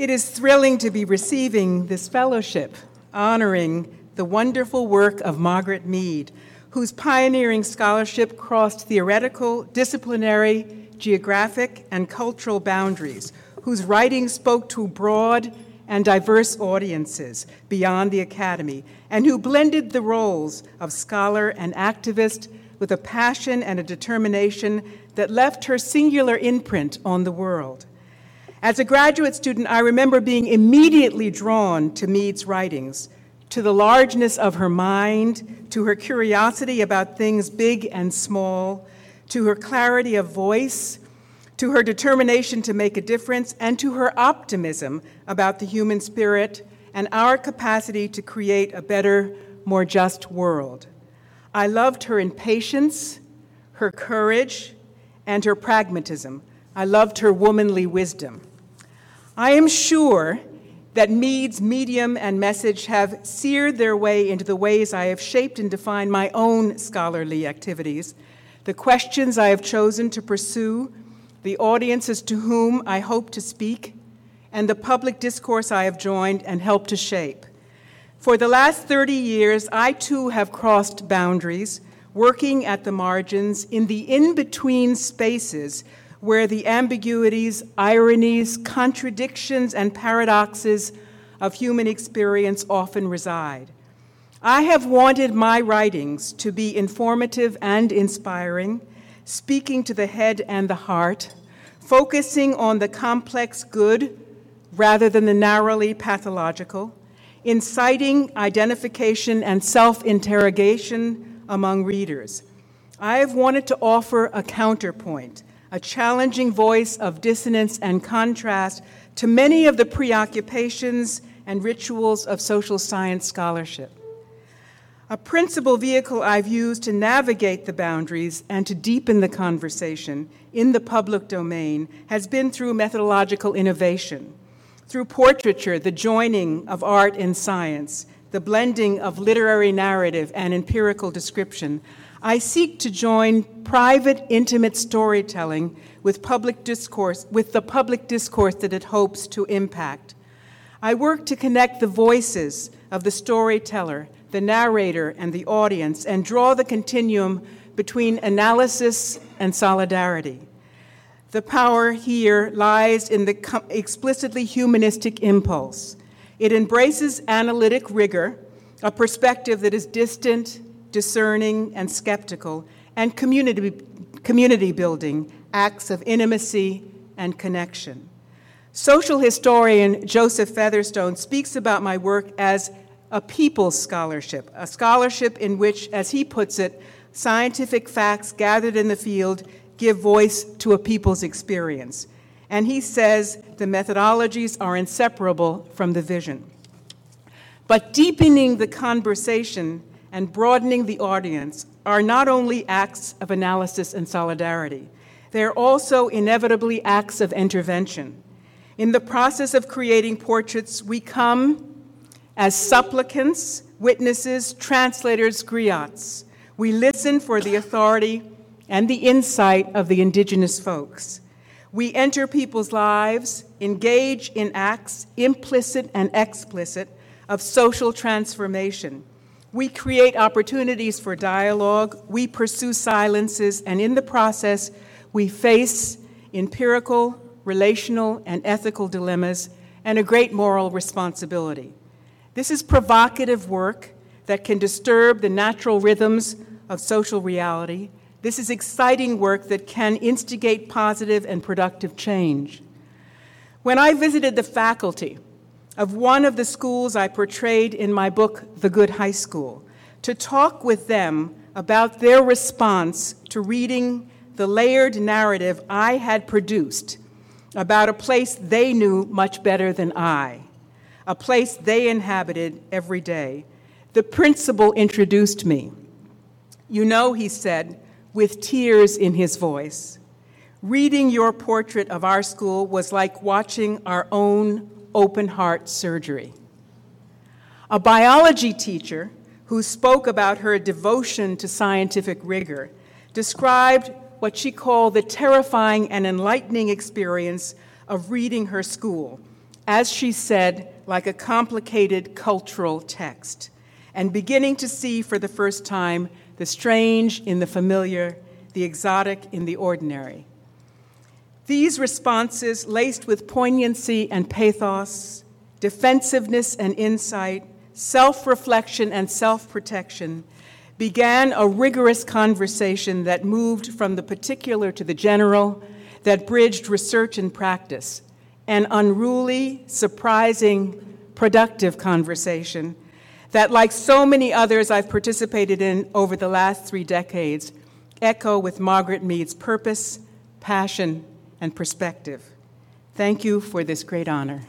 It is thrilling to be receiving this fellowship honoring the wonderful work of Margaret Mead, whose pioneering scholarship crossed theoretical, disciplinary, geographic, and cultural boundaries, whose writing spoke to broad and diverse audiences beyond the academy, and who blended the roles of scholar and activist with a passion and a determination that left her singular imprint on the world. As a graduate student, I remember being immediately drawn to Mead's writings, to the largeness of her mind, to her curiosity about things big and small, to her clarity of voice, to her determination to make a difference, and to her optimism about the human spirit and our capacity to create a better, more just world. I loved her impatience, her courage, and her pragmatism. I loved her womanly wisdom. I am sure that Mead's medium and message have seared their way into the ways I have shaped and defined my own scholarly activities, the questions I have chosen to pursue, the audiences to whom I hope to speak, and the public discourse I have joined and helped to shape. For the last 30 years, I too have crossed boundaries, working at the margins in the in between spaces where the ambiguities, ironies, contradictions, and paradoxes of human experience often reside. I have wanted my writings to be informative and inspiring, speaking to the head and the heart, focusing on the complex good rather than the narrowly pathological, inciting identification and self interrogation among readers. I have wanted to offer a counterpoint a challenging voice of dissonance and contrast to many of the preoccupations and rituals of social science scholarship. A principal vehicle I've used to navigate the boundaries and to deepen the conversation in the public domain has been through methodological innovation, through portraiture, the joining of art and science, the blending of literary narrative and empirical description, I seek to join private, intimate storytelling with public discourse, with the public discourse that it hopes to impact. I work to connect the voices of the storyteller, the narrator, and the audience, and draw the continuum between analysis and solidarity. The power here lies in the explicitly humanistic impulse. It embraces analytic rigor, a perspective that is distant discerning, and skeptical, and community, community building, acts of intimacy and connection. Social historian Joseph Featherstone speaks about my work as a people's scholarship, a scholarship in which, as he puts it, scientific facts gathered in the field give voice to a people's experience. And he says the methodologies are inseparable from the vision. But deepening the conversation and broadening the audience are not only acts of analysis and solidarity, they are also inevitably acts of intervention. In the process of creating portraits, we come as supplicants, witnesses, translators, griots. We listen for the authority and the insight of the indigenous folks. We enter people's lives, engage in acts, implicit and explicit, of social transformation we create opportunities for dialogue, we pursue silences, and in the process, we face empirical, relational, and ethical dilemmas and a great moral responsibility. This is provocative work that can disturb the natural rhythms of social reality. This is exciting work that can instigate positive and productive change. When I visited the faculty of one of the schools I portrayed in my book, The Good High School, to talk with them about their response to reading the layered narrative I had produced about a place they knew much better than I, a place they inhabited every day. The principal introduced me. You know, he said, with tears in his voice, reading your portrait of our school was like watching our own open heart surgery. A biology teacher who spoke about her devotion to scientific rigor described what she called the terrifying and enlightening experience of reading her school as she said, like a complicated cultural text, and beginning to see for the first time the strange in the familiar, the exotic in the ordinary. These responses, laced with poignancy and pathos, defensiveness and insight, self reflection and self protection, began a rigorous conversation that moved from the particular to the general, that bridged research and practice, an unruly, surprising, productive conversation that, like so many others I've participated in over the last three decades, echo with Margaret Mead's purpose, passion, and perspective. Thank you for this great honor.